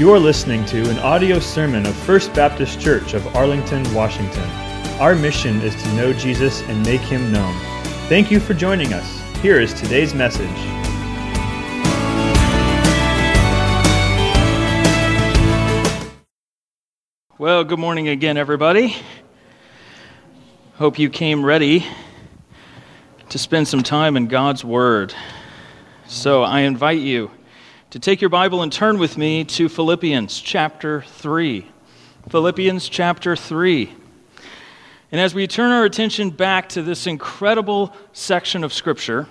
You are listening to an audio sermon of First Baptist Church of Arlington, Washington. Our mission is to know Jesus and make him known. Thank you for joining us. Here is today's message. Well, good morning again, everybody. Hope you came ready to spend some time in God's Word. So I invite you to take your Bible and turn with me to Philippians chapter 3. Philippians chapter 3. And as we turn our attention back to this incredible section of Scripture,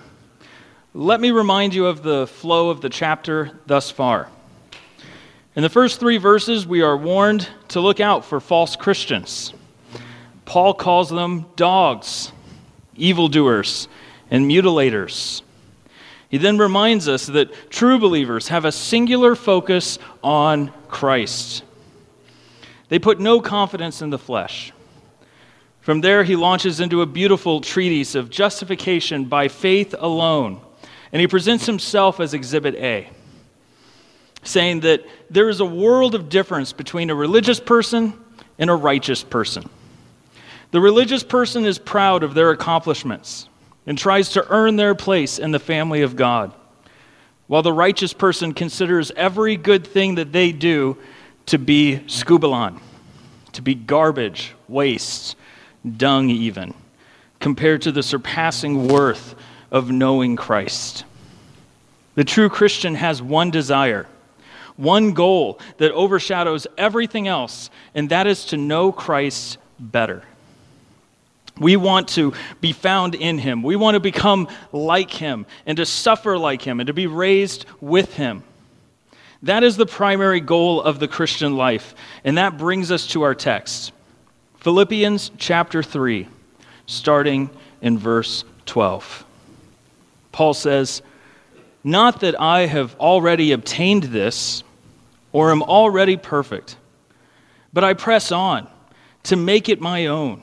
let me remind you of the flow of the chapter thus far. In the first three verses, we are warned to look out for false Christians. Paul calls them dogs, evildoers, and mutilators. He then reminds us that true believers have a singular focus on Christ. They put no confidence in the flesh. From there, he launches into a beautiful treatise of justification by faith alone, and he presents himself as Exhibit A, saying that there is a world of difference between a religious person and a righteous person. The religious person is proud of their accomplishments and tries to earn their place in the family of God, while the righteous person considers every good thing that they do to be skubalon, to be garbage, waste, dung even, compared to the surpassing worth of knowing Christ. The true Christian has one desire, one goal that overshadows everything else, and that is to know Christ better. We want to be found in him. We want to become like him and to suffer like him and to be raised with him. That is the primary goal of the Christian life. And that brings us to our text Philippians chapter 3, starting in verse 12. Paul says, Not that I have already obtained this or am already perfect, but I press on to make it my own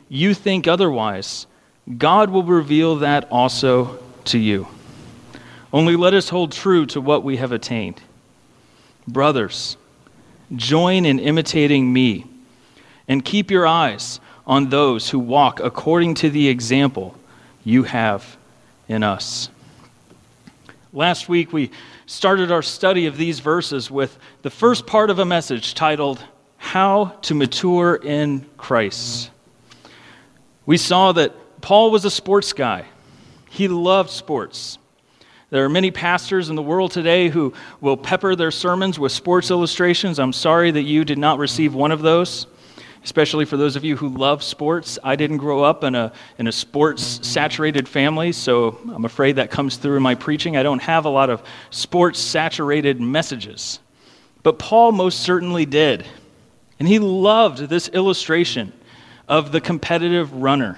you think otherwise, God will reveal that also to you. Only let us hold true to what we have attained. Brothers, join in imitating me and keep your eyes on those who walk according to the example you have in us. Last week, we started our study of these verses with the first part of a message titled, How to Mature in Christ. We saw that Paul was a sports guy, he loved sports. There are many pastors in the world today who will pepper their sermons with sports illustrations. I'm sorry that you did not receive one of those, especially for those of you who love sports. I didn't grow up in a, in a sports saturated family, so I'm afraid that comes through in my preaching. I don't have a lot of sports saturated messages. But Paul most certainly did. And he loved this illustration of the competitive runner.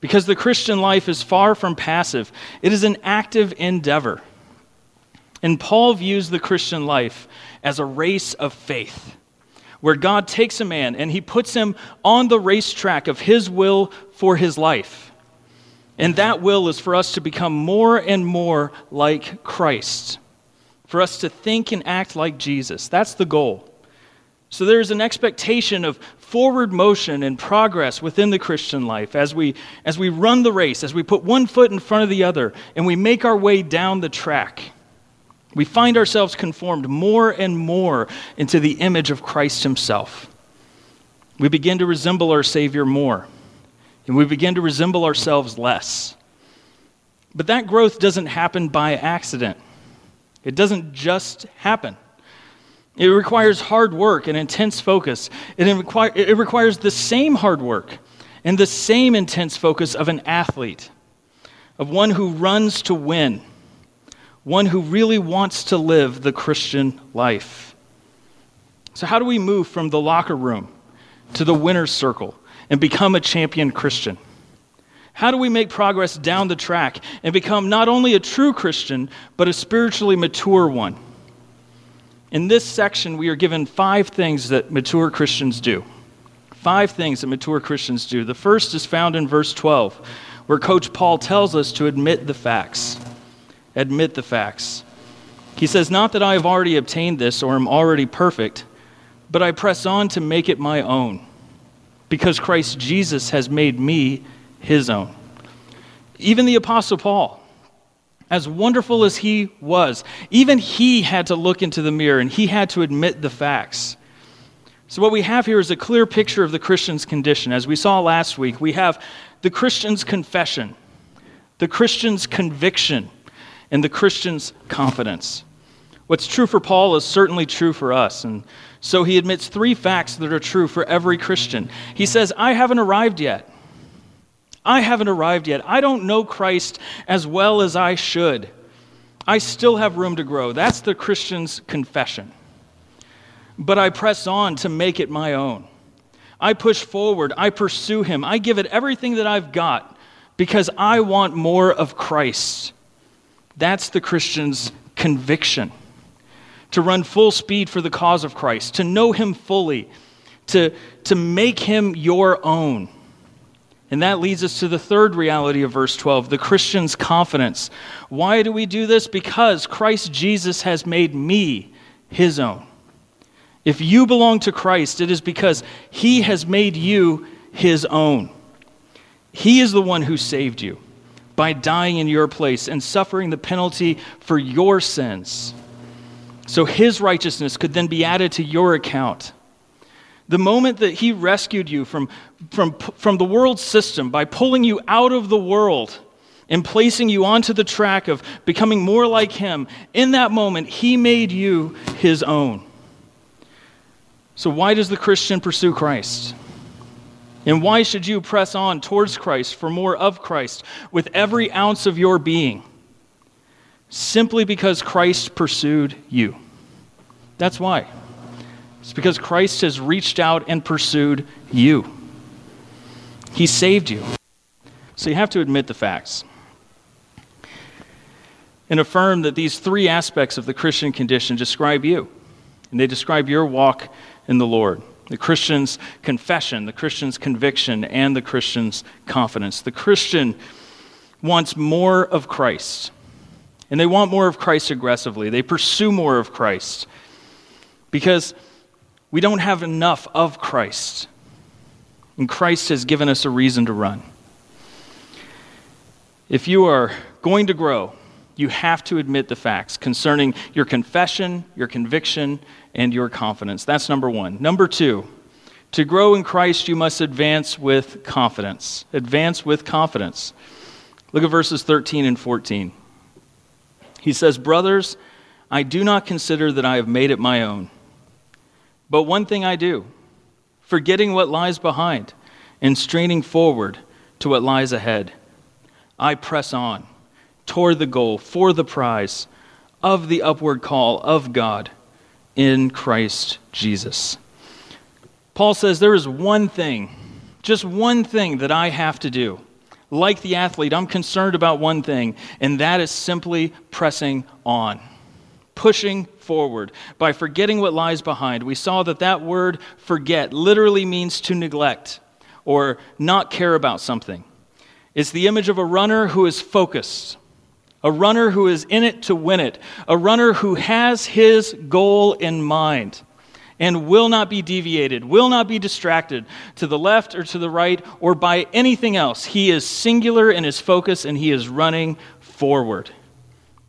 Because the Christian life is far from passive, it is an active endeavor. And Paul views the Christian life as a race of faith, where God takes a man and he puts him on the racetrack of his will for his life. And that will is for us to become more and more like Christ, for us to think and act like Jesus. That's the goal. So there's an expectation of forward motion and progress within the Christian life as we, as we run the race, as we put one foot in front of the other, and we make our way down the track. We find ourselves conformed more and more into the image of Christ Himself. We begin to resemble our Savior more, and we begin to resemble ourselves less. But that growth doesn't happen by accident, it doesn't just happen. It requires hard work and intense focus. It, it requires the same hard work and the same intense focus of an athlete, of one who runs to win, one who really wants to live the Christian life. So, how do we move from the locker room to the winner's circle and become a champion Christian? How do we make progress down the track and become not only a true Christian, but a spiritually mature one? In this section, we are given five things that mature Christians do. Five things that mature Christians do. The first is found in verse 12, where Coach Paul tells us to admit the facts. Admit the facts. He says, Not that I have already obtained this or am already perfect, but I press on to make it my own, because Christ Jesus has made me his own. Even the Apostle Paul, as wonderful as he was, even he had to look into the mirror and he had to admit the facts. So, what we have here is a clear picture of the Christian's condition. As we saw last week, we have the Christian's confession, the Christian's conviction, and the Christian's confidence. What's true for Paul is certainly true for us. And so he admits three facts that are true for every Christian. He says, I haven't arrived yet. I haven't arrived yet. I don't know Christ as well as I should. I still have room to grow. That's the Christian's confession. But I press on to make it my own. I push forward. I pursue Him. I give it everything that I've got because I want more of Christ. That's the Christian's conviction. To run full speed for the cause of Christ, to know Him fully, to, to make Him your own. And that leads us to the third reality of verse 12 the Christian's confidence. Why do we do this? Because Christ Jesus has made me his own. If you belong to Christ, it is because he has made you his own. He is the one who saved you by dying in your place and suffering the penalty for your sins. So his righteousness could then be added to your account. The moment that He rescued you from, from, from the world system by pulling you out of the world and placing you onto the track of becoming more like Him, in that moment, He made you His own. So, why does the Christian pursue Christ? And why should you press on towards Christ for more of Christ with every ounce of your being? Simply because Christ pursued you. That's why. It's because Christ has reached out and pursued you. He saved you. So you have to admit the facts and affirm that these three aspects of the Christian condition describe you. And they describe your walk in the Lord the Christian's confession, the Christian's conviction, and the Christian's confidence. The Christian wants more of Christ. And they want more of Christ aggressively. They pursue more of Christ because we don't have enough of Christ. And Christ has given us a reason to run. If you are going to grow, you have to admit the facts concerning your confession, your conviction, and your confidence. That's number one. Number two, to grow in Christ, you must advance with confidence. Advance with confidence. Look at verses 13 and 14. He says, Brothers, I do not consider that I have made it my own. But one thing I do, forgetting what lies behind and straining forward to what lies ahead, I press on toward the goal for the prize of the upward call of God in Christ Jesus. Paul says there is one thing, just one thing that I have to do. Like the athlete, I'm concerned about one thing, and that is simply pressing on pushing forward, by forgetting what lies behind. We saw that that word forget literally means to neglect or not care about something. It's the image of a runner who is focused, a runner who is in it to win it, a runner who has his goal in mind and will not be deviated, will not be distracted to the left or to the right or by anything else. He is singular in his focus and he is running forward.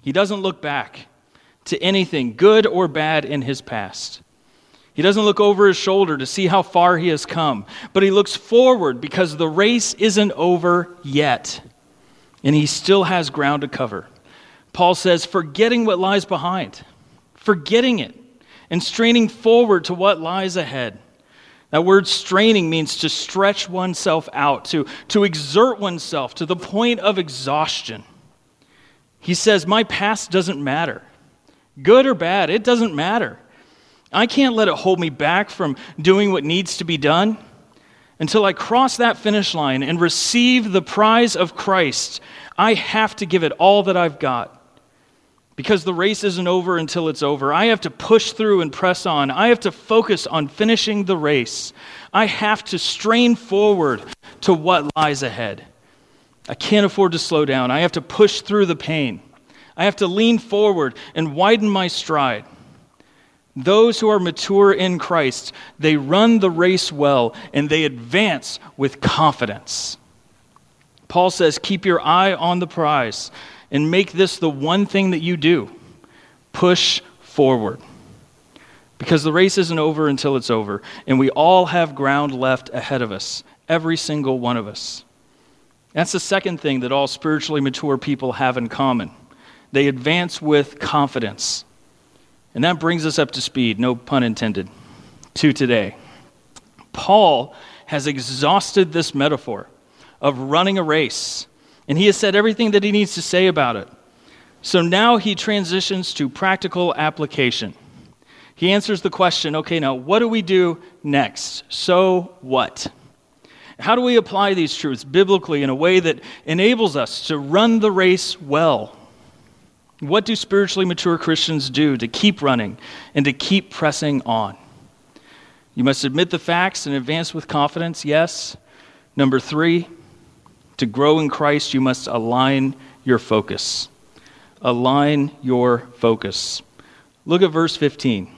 He doesn't look back to anything, good or bad, in his past. He doesn't look over his shoulder to see how far he has come, but he looks forward because the race isn't over yet, and he still has ground to cover. Paul says, forgetting what lies behind, forgetting it, and straining forward to what lies ahead. That word straining means to stretch oneself out, to, to exert oneself to the point of exhaustion. He says, My past doesn't matter. Good or bad, it doesn't matter. I can't let it hold me back from doing what needs to be done until I cross that finish line and receive the prize of Christ. I have to give it all that I've got because the race isn't over until it's over. I have to push through and press on. I have to focus on finishing the race. I have to strain forward to what lies ahead. I can't afford to slow down. I have to push through the pain. I have to lean forward and widen my stride. Those who are mature in Christ, they run the race well and they advance with confidence. Paul says, Keep your eye on the prize and make this the one thing that you do push forward. Because the race isn't over until it's over, and we all have ground left ahead of us, every single one of us. That's the second thing that all spiritually mature people have in common. They advance with confidence. And that brings us up to speed, no pun intended, to today. Paul has exhausted this metaphor of running a race, and he has said everything that he needs to say about it. So now he transitions to practical application. He answers the question okay, now what do we do next? So what? How do we apply these truths biblically in a way that enables us to run the race well? What do spiritually mature Christians do to keep running and to keep pressing on? You must admit the facts and advance with confidence, yes. Number three, to grow in Christ, you must align your focus. Align your focus. Look at verse 15.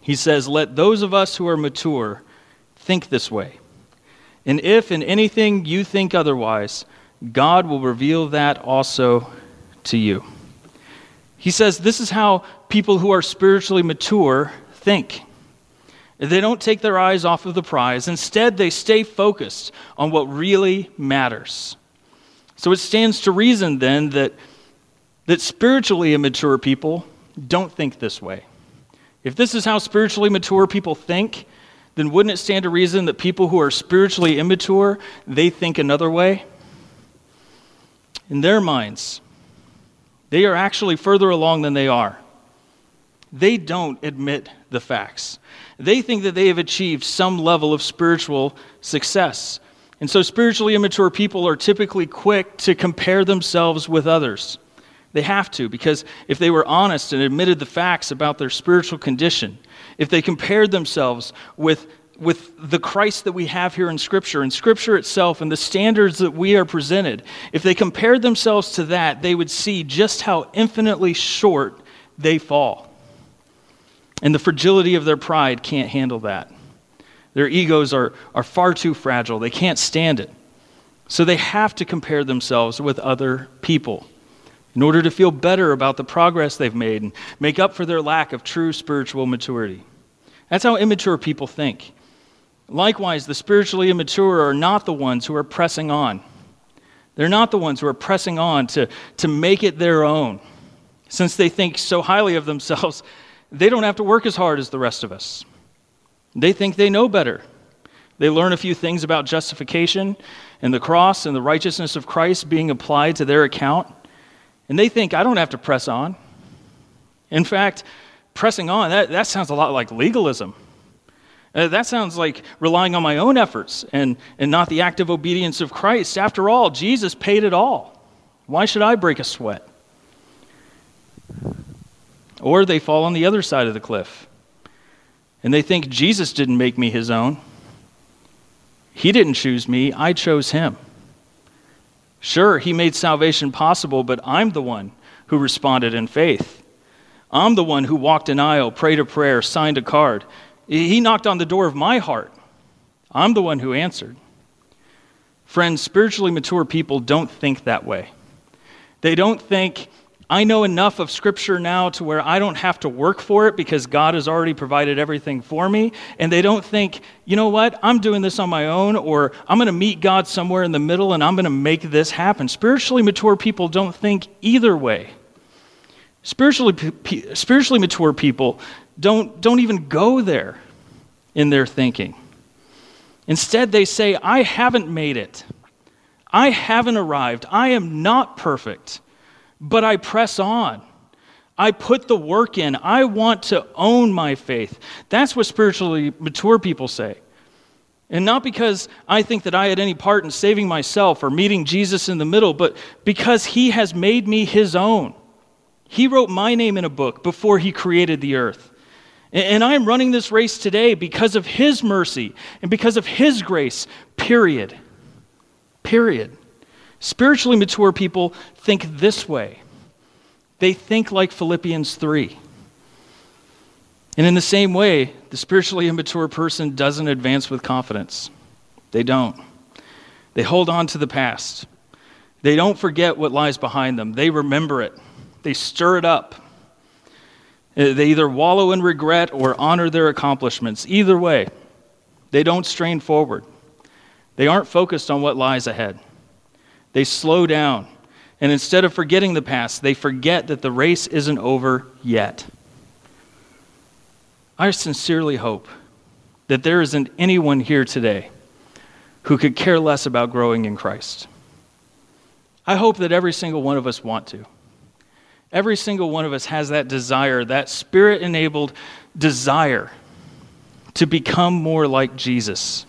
He says, Let those of us who are mature think this way. And if in anything you think otherwise, God will reveal that also to you. He says this is how people who are spiritually mature think. They don't take their eyes off of the prize. Instead, they stay focused on what really matters. So it stands to reason then that, that spiritually immature people don't think this way. If this is how spiritually mature people think, then wouldn't it stand to reason that people who are spiritually immature, they think another way? In their minds, they are actually further along than they are. They don't admit the facts. They think that they have achieved some level of spiritual success. And so, spiritually immature people are typically quick to compare themselves with others. They have to, because if they were honest and admitted the facts about their spiritual condition, if they compared themselves with with the Christ that we have here in Scripture and Scripture itself and the standards that we are presented, if they compared themselves to that, they would see just how infinitely short they fall. And the fragility of their pride can't handle that. Their egos are, are far too fragile, they can't stand it. So they have to compare themselves with other people in order to feel better about the progress they've made and make up for their lack of true spiritual maturity. That's how immature people think. Likewise, the spiritually immature are not the ones who are pressing on. They're not the ones who are pressing on to, to make it their own. Since they think so highly of themselves, they don't have to work as hard as the rest of us. They think they know better. They learn a few things about justification and the cross and the righteousness of Christ being applied to their account. And they think, I don't have to press on. In fact, pressing on, that, that sounds a lot like legalism. Uh, that sounds like relying on my own efforts and, and not the active obedience of Christ. After all, Jesus paid it all. Why should I break a sweat? Or they fall on the other side of the cliff and they think Jesus didn't make me his own. He didn't choose me, I chose him. Sure, he made salvation possible, but I'm the one who responded in faith. I'm the one who walked an aisle, prayed a prayer, signed a card. He knocked on the door of my heart. I'm the one who answered. Friends, spiritually mature people don't think that way. They don't think, I know enough of Scripture now to where I don't have to work for it because God has already provided everything for me. And they don't think, you know what, I'm doing this on my own, or I'm going to meet God somewhere in the middle and I'm going to make this happen. Spiritually mature people don't think either way. Spiritually, spiritually mature people don't, don't even go there in their thinking. Instead, they say, I haven't made it. I haven't arrived. I am not perfect, but I press on. I put the work in. I want to own my faith. That's what spiritually mature people say. And not because I think that I had any part in saving myself or meeting Jesus in the middle, but because he has made me his own. He wrote my name in a book before he created the earth. And I'm running this race today because of his mercy and because of his grace, period. Period. Spiritually mature people think this way they think like Philippians 3. And in the same way, the spiritually immature person doesn't advance with confidence. They don't. They hold on to the past. They don't forget what lies behind them. They remember it. They stir it up. Uh, they either wallow in regret or honor their accomplishments. Either way, they don't strain forward. They aren't focused on what lies ahead. They slow down. And instead of forgetting the past, they forget that the race isn't over yet. I sincerely hope that there isn't anyone here today who could care less about growing in Christ. I hope that every single one of us want to. Every single one of us has that desire, that spirit enabled desire to become more like Jesus.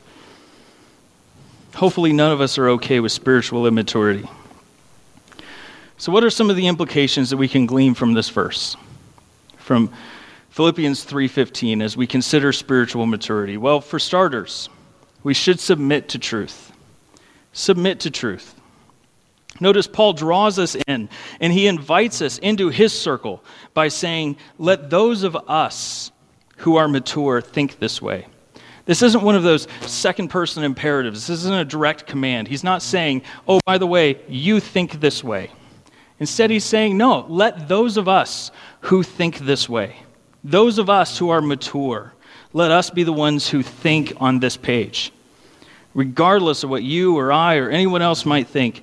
Hopefully, none of us are okay with spiritual immaturity. So, what are some of the implications that we can glean from this verse? From Philippians 3:15 as we consider spiritual maturity? Well, for starters, we should submit to truth. Submit to truth. Notice Paul draws us in and he invites us into his circle by saying, "Let those of us who are mature think this way." This isn't one of those second person imperatives. This isn't a direct command. He's not saying, "Oh, by the way, you think this way." Instead, he's saying, "No, let those of us who think this way." Those of us who are mature, let us be the ones who think on this page. Regardless of what you or I or anyone else might think,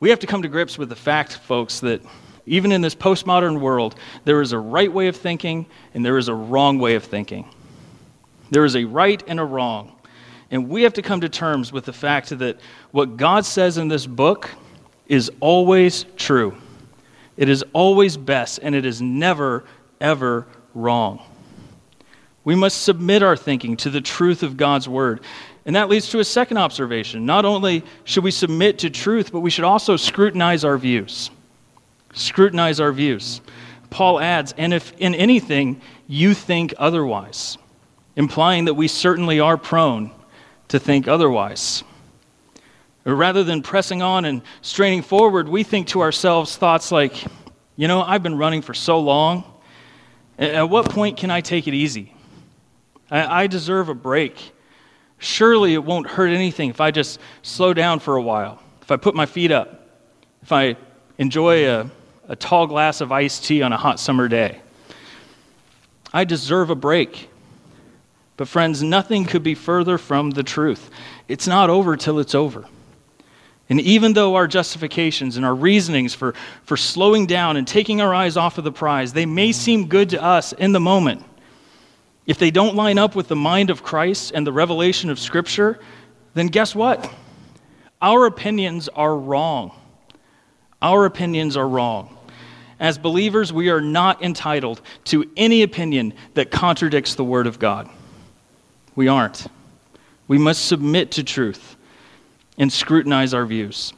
we have to come to grips with the fact, folks, that even in this postmodern world, there is a right way of thinking and there is a wrong way of thinking. There is a right and a wrong. And we have to come to terms with the fact that what God says in this book is always true. It is always best, and it is never, ever wrong. We must submit our thinking to the truth of God's word. And that leads to a second observation. Not only should we submit to truth, but we should also scrutinize our views. Scrutinize our views. Paul adds, and if in anything you think otherwise, implying that we certainly are prone to think otherwise. Rather than pressing on and straining forward, we think to ourselves thoughts like, you know, I've been running for so long. At what point can I take it easy? I, deserve a break. Surely it won't hurt anything if I just slow down for a while, if I put my feet up, if I enjoy a, a tall glass of iced tea on a hot summer day. I deserve a break. But, friends, nothing could be further from the truth. It's not over till it's over. And even though our justifications and our reasonings for, for slowing down and taking our eyes off of the prize, they may seem good to us in the moment, if they don't line up with the mind of Christ and the revelation of Scripture, then guess what? Our opinions are wrong. Our opinions are wrong. As believers, we are not entitled to any opinion that contradicts the Word of God. We aren't. We must submit to truth and scrutinize our views.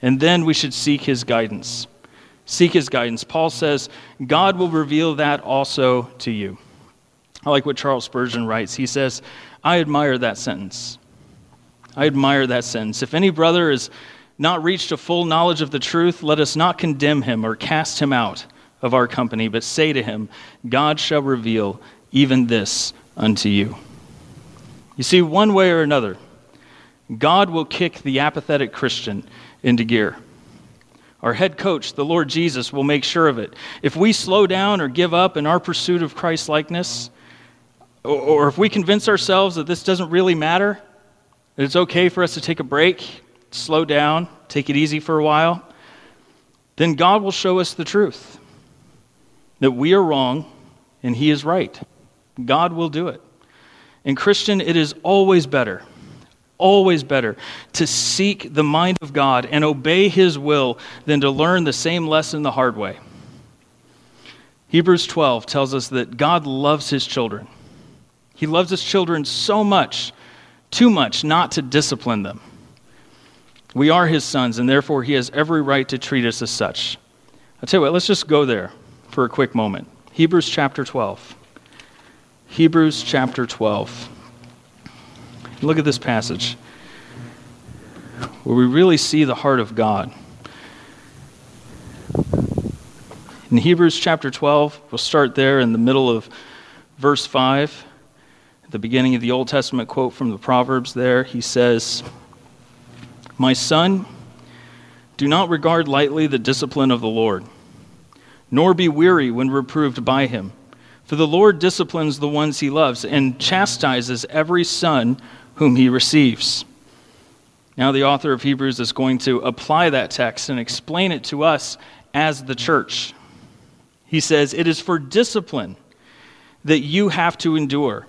And then we should seek his guidance. Seek his guidance. Paul says, God will reveal that also to you. I like what Charles Spurgeon writes. He says, I admire that sentence. I admire that sentence. If any brother has not reached a full knowledge of the truth, let us not condemn him or cast him out of our company, but say to him, God shall reveal even this unto you. You see, one way or another, God will kick the apathetic Christian into gear. Our head coach, the Lord Jesus, will make sure of it. If we slow down or give up in our pursuit of Christ likeness, or if we convince ourselves that this doesn't really matter, that it's okay for us to take a break, slow down, take it easy for a while, then God will show us the truth that we are wrong and He is right. God will do it. And, Christian, it is always better always better to seek the mind of God and obey His will than to learn the same lesson the hard way. Hebrews 12 tells us that God loves his children. He loves his children so much, too much, not to discipline them. We are his sons, and therefore he has every right to treat us as such. I'll tell you what, let's just go there for a quick moment. Hebrews chapter 12. Hebrews chapter 12. Look at this passage where we really see the heart of God. In Hebrews chapter 12, we'll start there in the middle of verse 5, at the beginning of the Old Testament quote from the Proverbs there. He says, My son, do not regard lightly the discipline of the Lord, nor be weary when reproved by him. For the Lord disciplines the ones he loves and chastises every son whom he receives. Now, the author of Hebrews is going to apply that text and explain it to us as the church. He says, It is for discipline that you have to endure.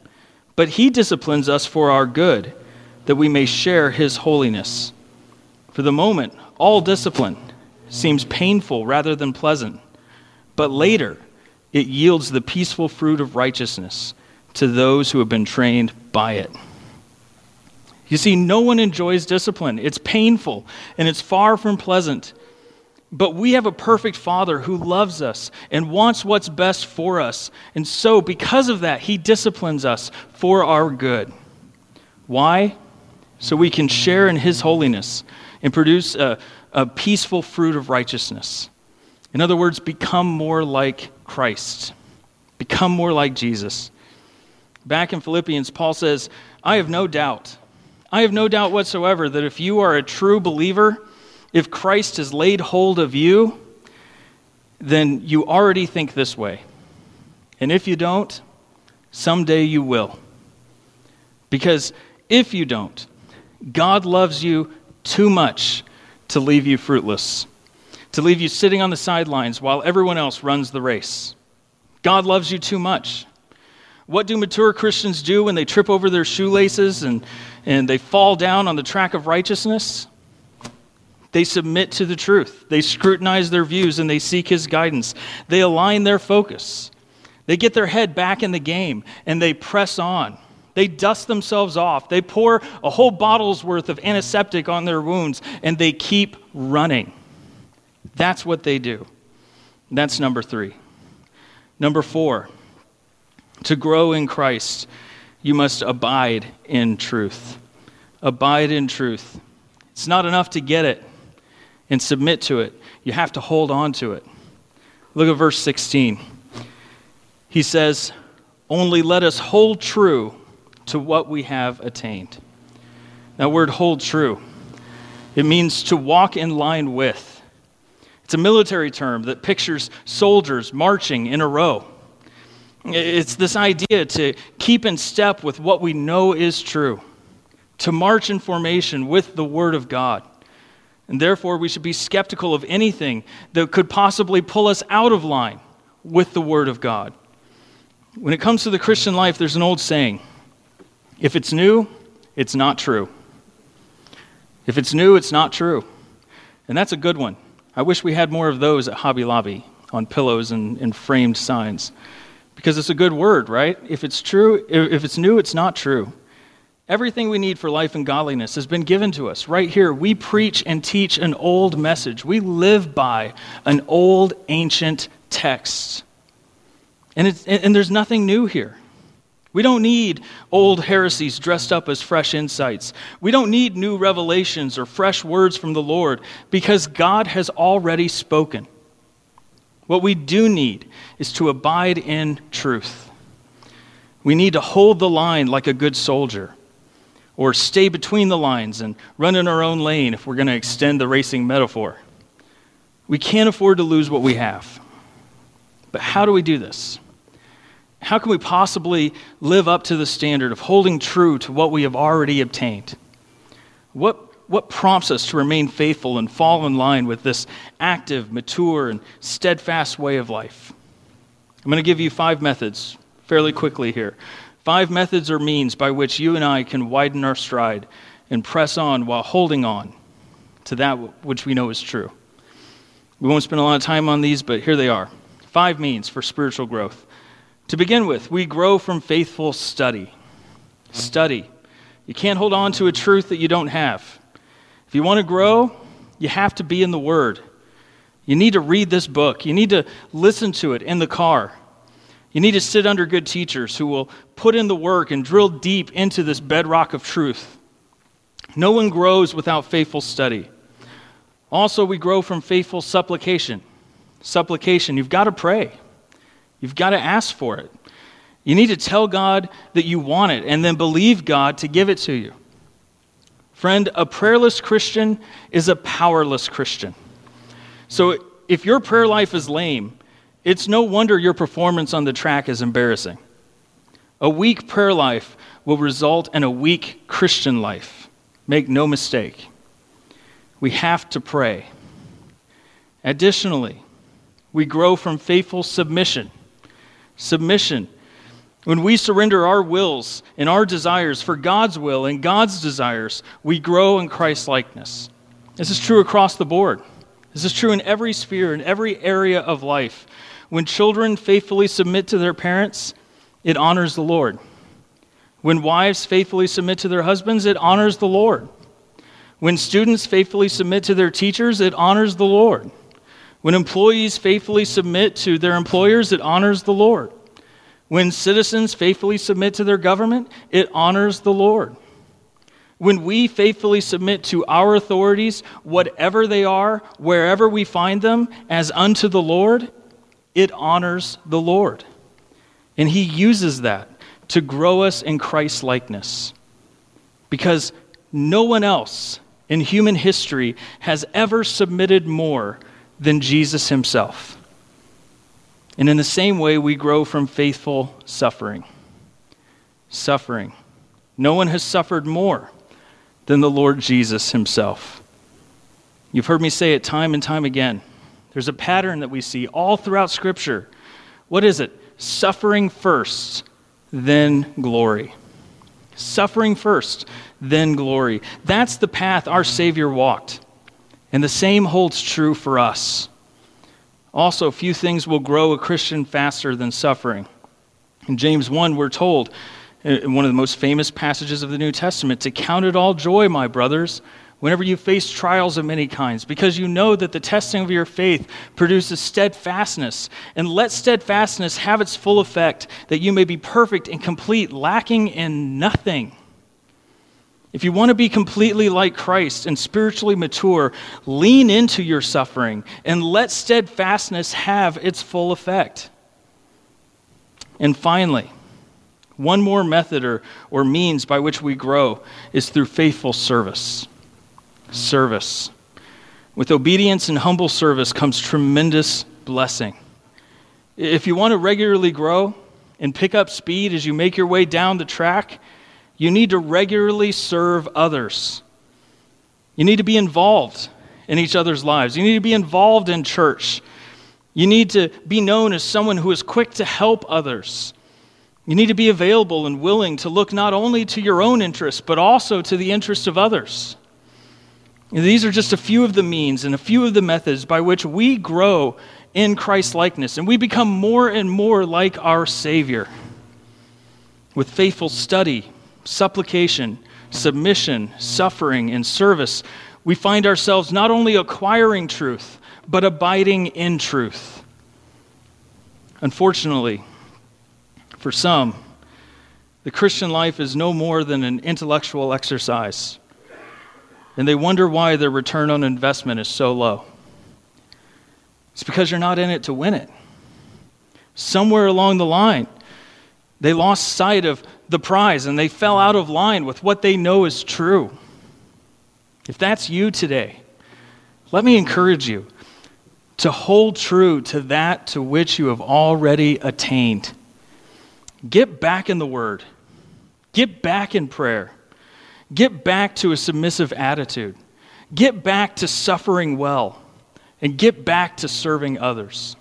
But he disciplines us for our good, that we may share his holiness. For the moment, all discipline seems painful rather than pleasant. But later, it yields the peaceful fruit of righteousness to those who have been trained by it. You see, no one enjoys discipline. It's painful and it's far from pleasant. But we have a perfect Father who loves us and wants what's best for us. And so, because of that, He disciplines us for our good. Why? So we can share in His holiness and produce a, a peaceful fruit of righteousness. In other words, become more like Christ, become more like Jesus. Back in Philippians, Paul says, I have no doubt, I have no doubt whatsoever that if you are a true believer, if Christ has laid hold of you, then you already think this way. And if you don't, someday you will. Because if you don't, God loves you too much to leave you fruitless, to leave you sitting on the sidelines while everyone else runs the race. God loves you too much. What do mature Christians do when they trip over their shoelaces and, and they fall down on the track of righteousness? They submit to the truth. They scrutinize their views and they seek his guidance. They align their focus. They get their head back in the game and they press on. They dust themselves off. They pour a whole bottle's worth of antiseptic on their wounds and they keep running. That's what they do. That's number three. Number four, to grow in Christ, you must abide in truth. Abide in truth. It's not enough to get it and submit to it. You have to hold on to it. Look at verse 16. He says, Only let us hold true to what we have attained. That word hold true, it means to walk in line with. It's a military term that pictures soldiers marching in a row. It's this idea to keep in step with what we know is true, to march in formation with the Word of God. And therefore, we should be skeptical of anything that could possibly pull us out of line with the Word of God. When it comes to the Christian life, there's an old saying if it's new, it's not true. If it's new, it's not true. And that's a good one. I wish we had more of those at Hobby Lobby on pillows and, and framed signs. Because it's a good word, right? If it's true, if it's new, it's not true. Everything we need for life and godliness has been given to us right here. We preach and teach an old message. We live by an old, ancient text. And, and there's nothing new here. We don't need old heresies dressed up as fresh insights. We don't need new revelations or fresh words from the Lord because God has already spoken. What we do need is to abide in truth. We need to hold the line like a good soldier or stay between the lines and run in our own lane if we're going to extend the racing metaphor. We can't afford to lose what we have. But how do we do this? how can we possibly live up to the standard of holding true to what we have already obtained? What, what prompts us to remain faithful and fall in line with this active, mature, and steadfast way of life? I'm going to give you five methods fairly quickly here. Five methods or means by which you and I can widen our stride and press on while holding on to that which we know is true. We won't spend a lot of time on these, but here they are. Five means for spiritual growth. To begin with, we grow from faithful study. Study. You can't hold on to a truth that you don't have. If you want to grow, you have to be in the Word. You need to read this book. You need to listen to it in the car. You need to sit under good teachers who will put in the work and drill deep into this bedrock of truth. No one grows without faithful study. Also, we grow from faithful supplication. Supplication, you've got to pray. You've got to ask for it. You need to tell God that you want it and then believe God to give it to you. Friend, a prayerless Christian is a powerless Christian. So if your prayer life is lame, it's no wonder your performance on the track is embarrassing. A weak prayer life will result in a weak Christian life. Make no mistake. We have to pray. Additionally, we grow from faithful submission submission. When we surrender our wills and our desires for God's will and God's desires, we grow in Christ's likeness. This is true across the board. This is true in every sphere, in every area of life. When children faithfully submit to their parents, it honors the Lord. When wives faithfully submit to their husbands, it honors the Lord. When students faithfully submit to their teachers, it honors the Lord. When employees faithfully submit to their employers, it honors the Lord. When citizens faithfully submit to their government, it honors the Lord. When we faithfully submit to our authorities, whatever they are, wherever we find them, as unto the Lord, it honors the Lord. And He uses that to grow us in Christ's likeness. Because no one else in human history has ever submitted more than Jesus himself. And in the same way, we grow from faithful suffering. Suffering. No one has suffered more than the Lord Jesus himself. You've heard me say it time and time again. There's a pattern that we see all throughout Scripture. What is it? Suffering first, then glory. Suffering first, then glory. That's the path our Savior walked. And the same holds true for us. Also, few things will grow a Christian faster than suffering. In James 1, we're told, uh, in one of the most famous passages of the New Testament, to count it all joy, my brothers, whenever you face trials of many kinds, because you know that the testing of your faith produces steadfastness. And let steadfastness have its full effect, that you may be perfect and complete, lacking in nothing. If you want to be completely like Christ and spiritually mature, lean into your suffering and let steadfastness have its full effect. And finally, one more method or, or means by which we grow is through faithful service. Service. With obedience and humble service comes tremendous blessing. If you want to regularly grow and pick up speed as you make your way down the track, you need to regularly serve others. You need to be involved in each other's lives. You need to be involved in church. You need to be known as someone who is quick to help others. You need to be available and willing to look not only to your own interests, but also to the interests of others. These are just a few of the means and a few of the methods by which we grow in Christ's likeness and we become more and more like our Savior. With faithful study, supplication, submission, suffering, and service, we find ourselves not only acquiring truth, but abiding in truth. Unfortunately, for some, the Christian life is no more than an intellectual exercise, and they wonder why their return on investment is so low. It's because you're not in it to win it. Somewhere along the line, they lost sight of the prize and they fell out of line with what they know is true. If that's you today, let me encourage you to hold true to that to which you have already attained. Get back in the Word. Get back in prayer. Get back to a submissive attitude. Get back to suffering well. And get back to serving others.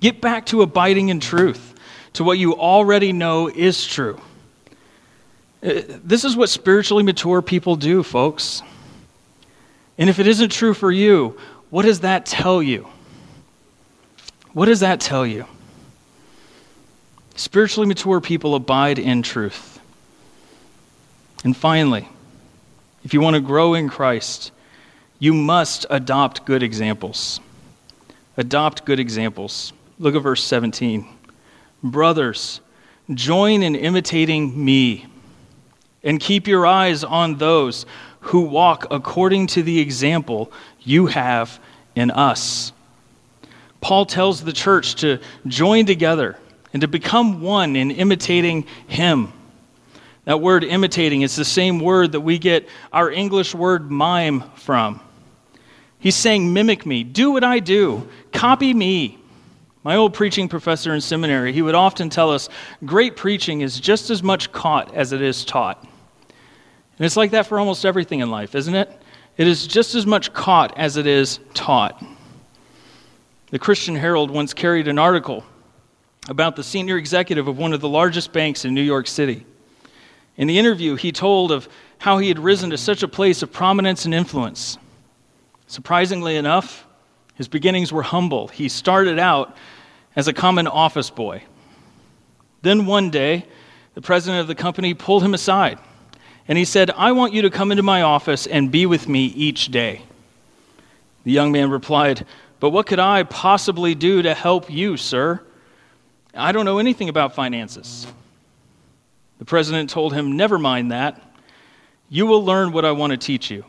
Get back to abiding in truth, to what you already know is true. Uh, this is what spiritually mature people do, folks. And if it isn't true for you, what does that tell you? What does that tell you? Spiritually mature people abide in truth. And finally, if you want to grow in Christ, you must adopt good examples. Adopt good examples. Look at verse 17. Brothers, join in imitating me, and keep your eyes on those who walk according to the example you have in us. Paul tells the church to join together and to become one in imitating him. That word imitating is the same word that we get our English word mime from. He's saying, mimic me, do what I do, copy me. My old preaching professor in seminary, he would often tell us great preaching is just as much caught as it is taught. And it's like that for almost everything in life, isn't it? It is just as much caught as it is taught. The Christian Herald once carried an article about the senior executive of one of the largest banks in New York City. In the interview, he told of how he had risen to such a place of prominence and influence. Surprisingly enough, his beginnings were humble. He started out as a common office boy. Then one day, the president of the company pulled him aside and he said, I want you to come into my office and be with me each day. The young man replied, But what could I possibly do to help you, sir? I don't know anything about finances. The president told him, Never mind that. You will learn what I want to teach you.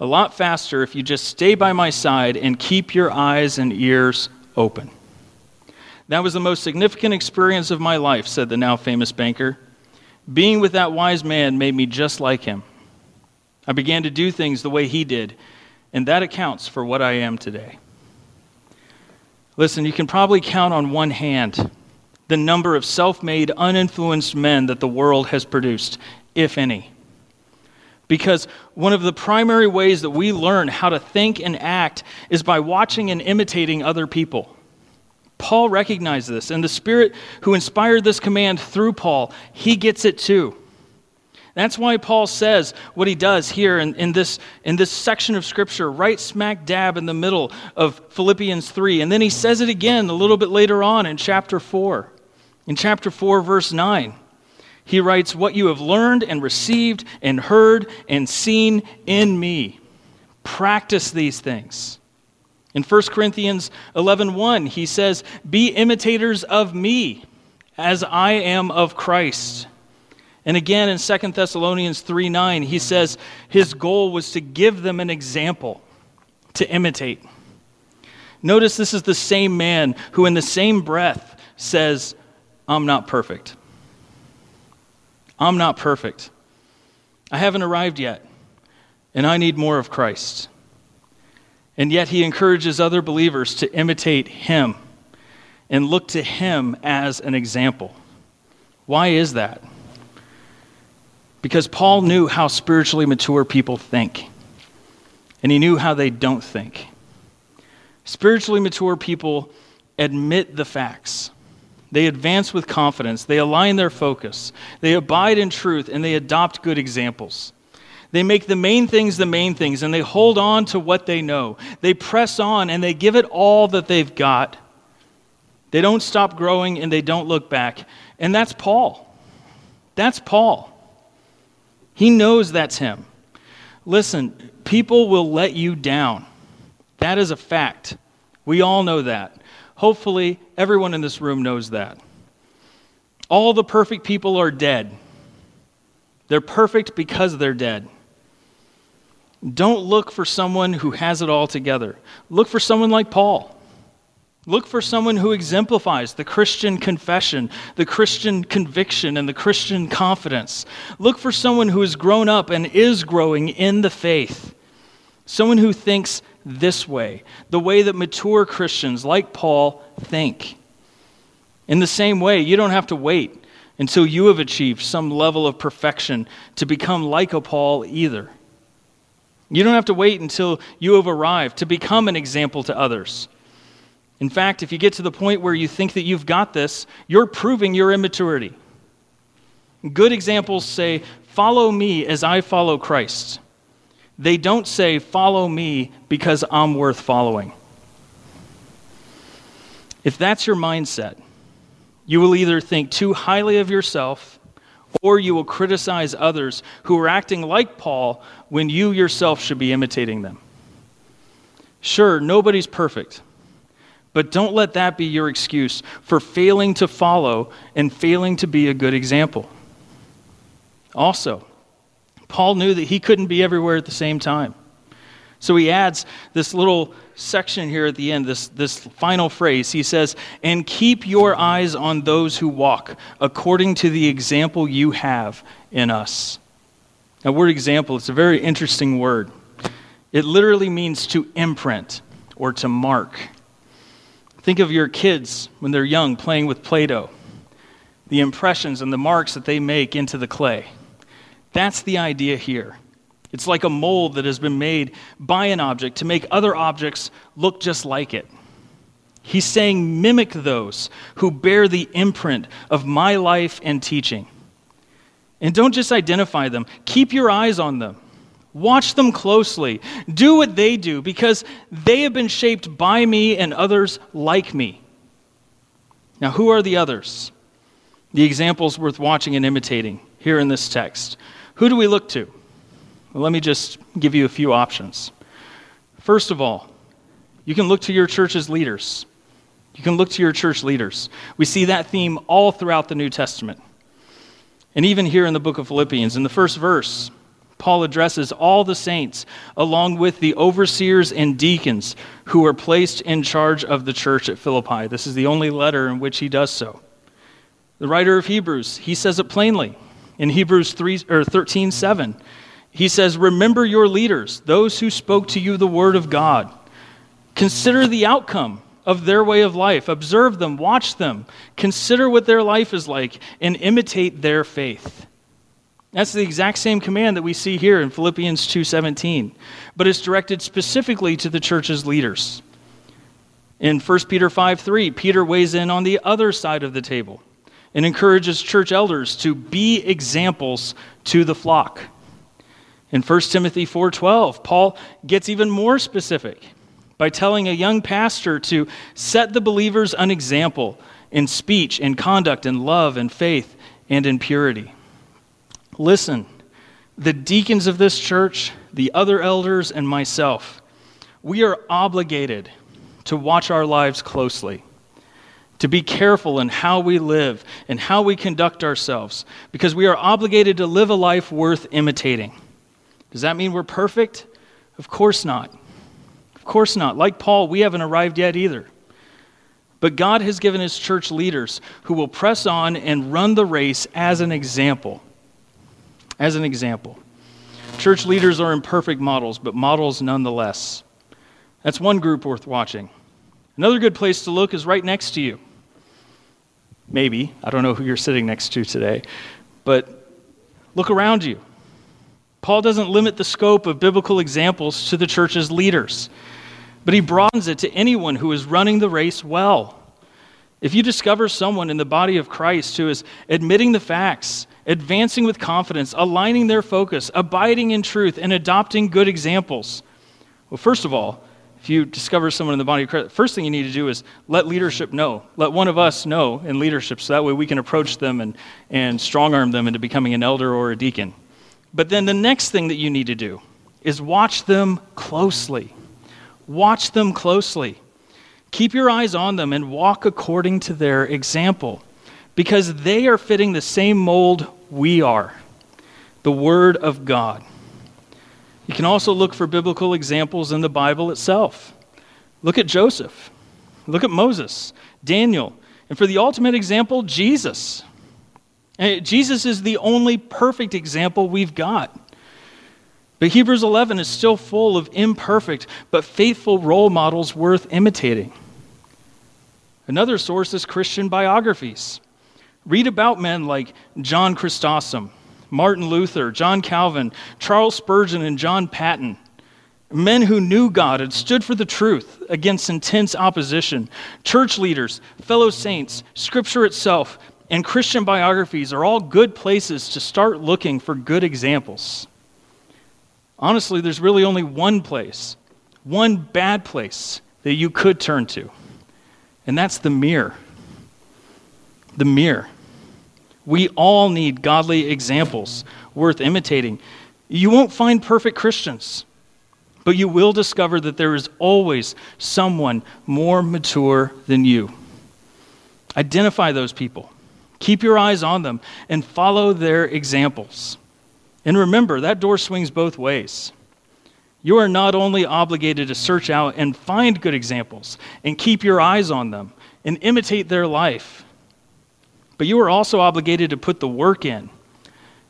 A lot faster if you just stay by my side and keep your eyes and ears open. That was the most significant experience of my life, said the now famous banker. Being with that wise man made me just like him. I began to do things the way he did, and that accounts for what I am today. Listen, you can probably count on one hand the number of self made, uninfluenced men that the world has produced, if any. Because one of the primary ways that we learn how to think and act is by watching and imitating other people. Paul recognized this, and the Spirit who inspired this command through Paul, he gets it too. That's why Paul says what he does here in, in, this, in this section of Scripture, right smack dab in the middle of Philippians 3. And then he says it again a little bit later on in chapter 4. In chapter 4, verse 9, he writes, What you have learned and received and heard and seen in me, practice these things. In 1 Corinthians 11 1, he says, Be imitators of me as I am of Christ. And again in 2 Thessalonians 3 9, he says his goal was to give them an example to imitate. Notice this is the same man who, in the same breath, says, I'm not perfect. I'm not perfect. I haven't arrived yet, and I need more of Christ. And yet, he encourages other believers to imitate him and look to him as an example. Why is that? Because Paul knew how spiritually mature people think, and he knew how they don't think. Spiritually mature people admit the facts. They advance with confidence. They align their focus. They abide in truth, and they adopt good examples. They make the main things the main things, and they hold on to what they know. They press on, and they give it all that they've got. They don't stop growing, and they don't look back. And that's Paul. That's Paul. He knows that's him. Listen, people will let you down. That is a fact. We all know that. Hopefully, everyone in this room knows that. All the perfect people are dead. They're perfect because they're dead. Don't look for someone who has it all together. Look for someone like Paul. Look for someone who exemplifies the Christian confession, the Christian conviction, and the Christian confidence. Look for someone who has grown up and is growing in the faith. Someone who thinks this way, the way that mature Christians like Paul think. In the same way, you don't have to wait until you have achieved some level of perfection to become like a Paul either. You don't have to wait until you have arrived to become an example to others. In fact, if you get to the point where you think that you've got this, you're proving your immaturity. Good examples say, Follow me as I follow Christ. They don't say, Follow me because I'm worth following. If that's your mindset, you will either think too highly of yourself or you will criticize others who are acting like Paul when you yourself should be imitating them. Sure, nobody's perfect, but don't let that be your excuse for failing to follow and failing to be a good example. Also, Paul knew that he couldn't be everywhere at the same time. So he adds this little section here at the end, this, this final phrase. He says, And keep your eyes on those who walk according to the example you have in us. That word example, it's a very interesting word. It literally means to imprint or to mark. Think of your kids when they're young playing with Play Doh, the impressions and the marks that they make into the clay. That's the idea here. It's like a mold that has been made by an object to make other objects look just like it. He's saying, mimic those who bear the imprint of my life and teaching. And don't just identify them, keep your eyes on them. Watch them closely. Do what they do because they have been shaped by me and others like me. Now, who are the others? The examples worth watching and imitating here in this text. Who do we look to? Well, let me just give you a few options. First of all, you can look to your church's leaders. You can look to your church leaders. We see that theme all throughout the New Testament. And even here in the book of Philippians, in the first verse, Paul addresses all the saints along with the overseers and deacons who are placed in charge of the church at Philippi. This is the only letter in which he does so. The writer of Hebrews, he says it plainly in Hebrews 3 or 13 7. He says, Remember your leaders, those who spoke to you the word of God. Consider the outcome of their way of life. Observe them, watch them, consider what their life is like, and imitate their faith. That's the exact same command that we see here in Philippians 2:17, but it's directed specifically to the church's leaders. In 1 Peter 5:3, Peter weighs in on the other side of the table and encourages church elders to be examples to the flock. In 1 Timothy 4:12, Paul gets even more specific by telling a young pastor to set the believers an example in speech, in conduct, in love, in faith, and in purity. Listen, the deacons of this church, the other elders, and myself, we are obligated to watch our lives closely, to be careful in how we live and how we conduct ourselves, because we are obligated to live a life worth imitating. Does that mean we're perfect? Of course not. Of course not. Like Paul, we haven't arrived yet either. But God has given his church leaders who will press on and run the race as an example. As an example. Church leaders are imperfect models, but models nonetheless. That's one group worth watching. Another good place to look is right next to you. Maybe. I don't know who you're sitting next to today. But look around you. Paul doesn't limit the scope of biblical examples to the church's leaders, but he broadens it to anyone who is running the race well. If you discover someone in the body of Christ who is admitting the facts, advancing with confidence, aligning their focus, abiding in truth, and adopting good examples, well, first of all, if you discover someone in the body of Christ, first thing you need to do is let leadership know. Let one of us know in leadership so that way we can approach them and, and strong arm them into becoming an elder or a deacon. But then the next thing that you need to do is watch them closely. Watch them closely. Keep your eyes on them and walk according to their example because they are fitting the same mold we are the Word of God. You can also look for biblical examples in the Bible itself. Look at Joseph, look at Moses, Daniel, and for the ultimate example, Jesus. Eh, Jesus is the only perfect example we've got. But Hebrews 11 is still full of imperfect but faithful role models worth imitating. Another source is Christian biographies. Read about men like John Chrysostom, Martin Luther, John Calvin, Charles Spurgeon, and John Paton. Men who knew God and stood for the truth against intense opposition. Church leaders, fellow saints, Scripture itself, and Christian biographies are all good places to start looking for good examples. Honestly, there's really only one place, one bad place that you could turn to, and that's the mirror. The mirror. We all need godly examples worth imitating. You won't find perfect Christians, but you will discover that there is always someone more mature than you. Identify those people, keep your eyes on them, and follow their examples. And remember, that door swings both ways. You are not only obligated to search out and find good examples and keep your eyes on them and imitate their life, but you are also obligated to put the work in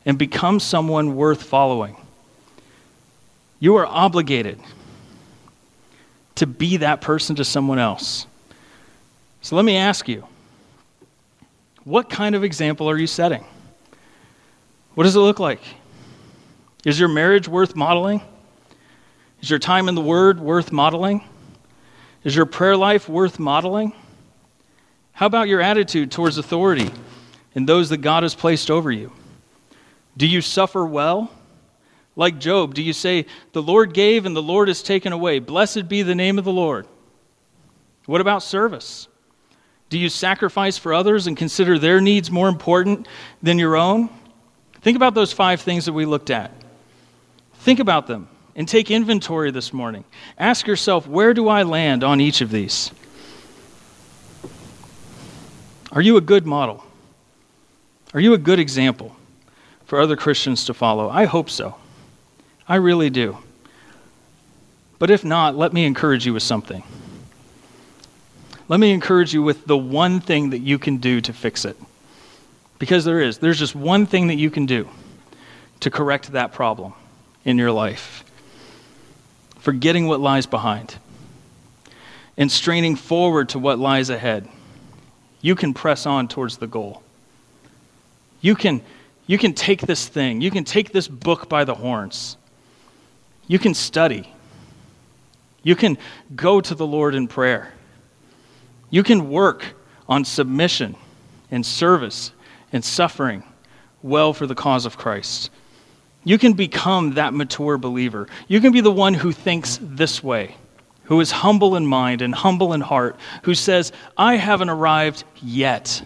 and become someone worth following. You are obligated to be that person to someone else. So let me ask you what kind of example are you setting? What does it look like? Is your marriage worth modeling? Is your time in the Word worth modeling? Is your prayer life worth modeling? How about your attitude towards authority and those that God has placed over you? Do you suffer well? Like Job, do you say, The Lord gave and the Lord has taken away? Blessed be the name of the Lord. What about service? Do you sacrifice for others and consider their needs more important than your own? Think about those five things that we looked at. Think about them and take inventory this morning. Ask yourself, where do I land on each of these? Are you a good model? Are you a good example for other Christians to follow? I hope so. I really do. But if not, let me encourage you with something. Let me encourage you with the one thing that you can do to fix it. Because there is. There's just one thing that you can do to correct that problem in your life, forgetting what lies behind, and straining forward to what lies ahead, you can press on towards the goal. You can, you can take this thing, you can take this book by the horns, you can study, you can go to the Lord in prayer, you can work on submission and service and suffering well for the cause of Christ. You can become that mature believer. You can be the one who thinks this way, who is humble in mind and humble in heart, who says, I haven't arrived yet.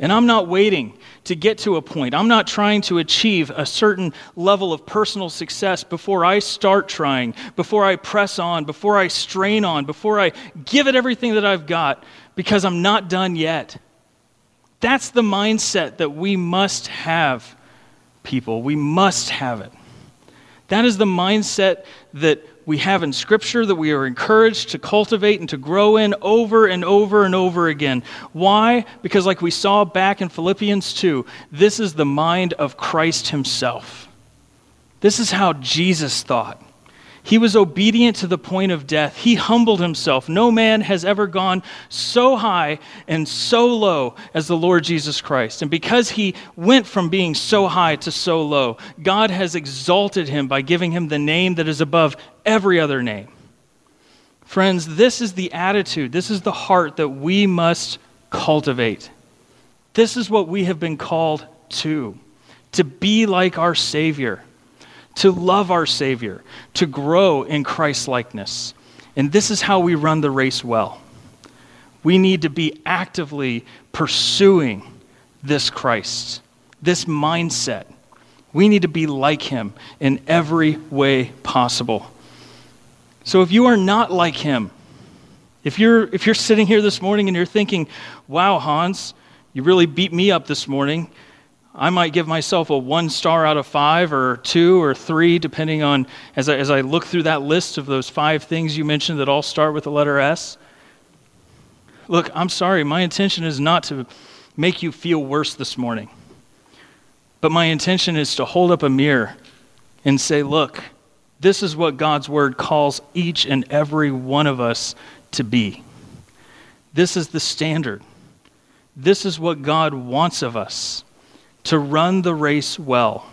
And I'm not waiting to get to a point. I'm not trying to achieve a certain level of personal success before I start trying, before I press on, before I strain on, before I give it everything that I've got, because I'm not done yet. That's the mindset that we must have people. We must have it. That is the mindset that we have in Scripture that we are encouraged to cultivate and to grow in over and over and over again. Why? Because, like we saw back in Philippians 2, this is the mind of Christ Himself. This is how Jesus thought. He was obedient to the point of death. He humbled himself. No man has ever gone so high and so low as the Lord Jesus Christ. And because he went from being so high to so low, God has exalted him by giving him the name that is above every other name. Friends, this is the attitude, this is the heart that we must cultivate. This is what we have been called to to be like our Savior to love our Savior, to grow in Christ likeness. And this is how we run the race well. We need to be actively pursuing this Christ, this mindset. We need to be like him in every way possible. So if you are not like him, if you're, if you're sitting here this morning and you're thinking, wow, Hans, you really beat me up this morning, I might give myself a one star out of five or two or three, depending on as I, as I look through that list of those five things you mentioned that all start with the letter S. Look, I'm sorry, my intention is not to make you feel worse this morning, but my intention is to hold up a mirror and say, look, this is what God's word calls each and every one of us to be. This is the standard. This is what God wants of us to run the race well,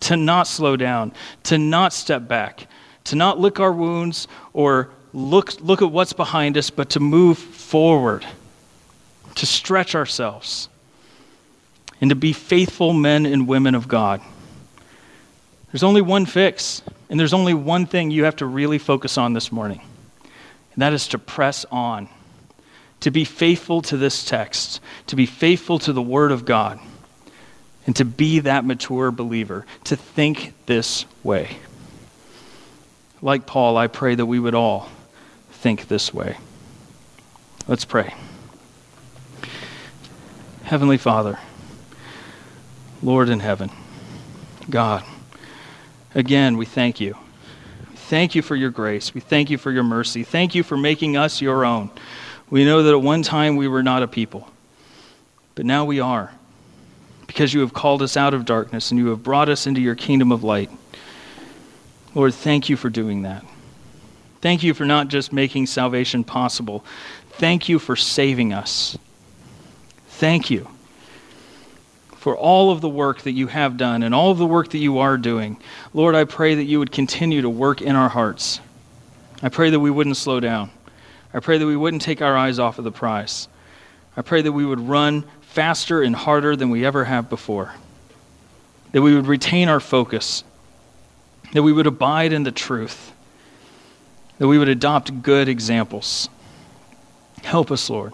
to not slow down, to not step back, to not lick our wounds or look, look at what's behind us, but to move forward, to stretch ourselves, and to be faithful men and women of God. There's only one fix, and there's only one thing you have to really focus on this morning, and that is to press on, to be faithful to this text, to be faithful to the Word of God, and to be that mature believer, to think this way. Like Paul, I pray that we would all think this way. Let's pray. Heavenly Father, Lord in heaven, God, again, we thank you. Thank you for your grace. We thank you for your mercy. Thank you for making us your own. We know that at one time we were not a people, but now we are because you have called us out of darkness and you have brought us into your kingdom of light. Lord, thank you for doing that. Thank you for not just making salvation possible, thank you for saving us. Thank you for all of the work that you have done and all of the work that you are doing. Lord, I pray that you would continue to work in our hearts. I pray that we wouldn't slow down. I pray that we wouldn't take our eyes off of the prize. I pray that we would run faster and harder than we ever have before. That we would retain our focus that we would abide in the truth, that we would adopt good examples. Help us, Lord.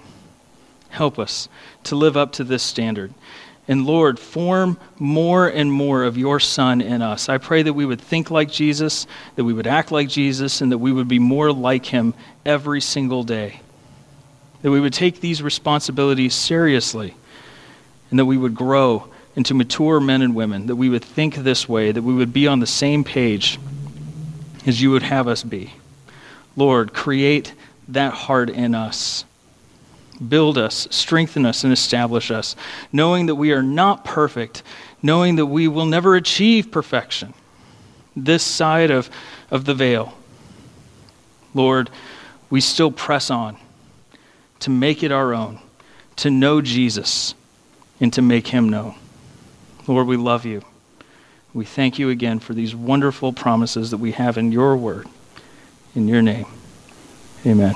Help us to live up to this standard. And Lord, form more and more of your Son in us. I pray that we would think like Jesus, that we would act like Jesus, and that we would be more like him every single day. That we would take these responsibilities seriously, and that we would grow into mature men and women, that we would think this way, that we would be on the same page as you would have us be. Lord, create that heart in us. Build us, strengthen us, and establish us, knowing that we are not perfect, knowing that we will never achieve perfection this side of, of the veil. Lord, we still press on to make it our own, to know Jesus, and to make him known. Lord, we love you. We thank you again for these wonderful promises that we have in your word. In your name, amen.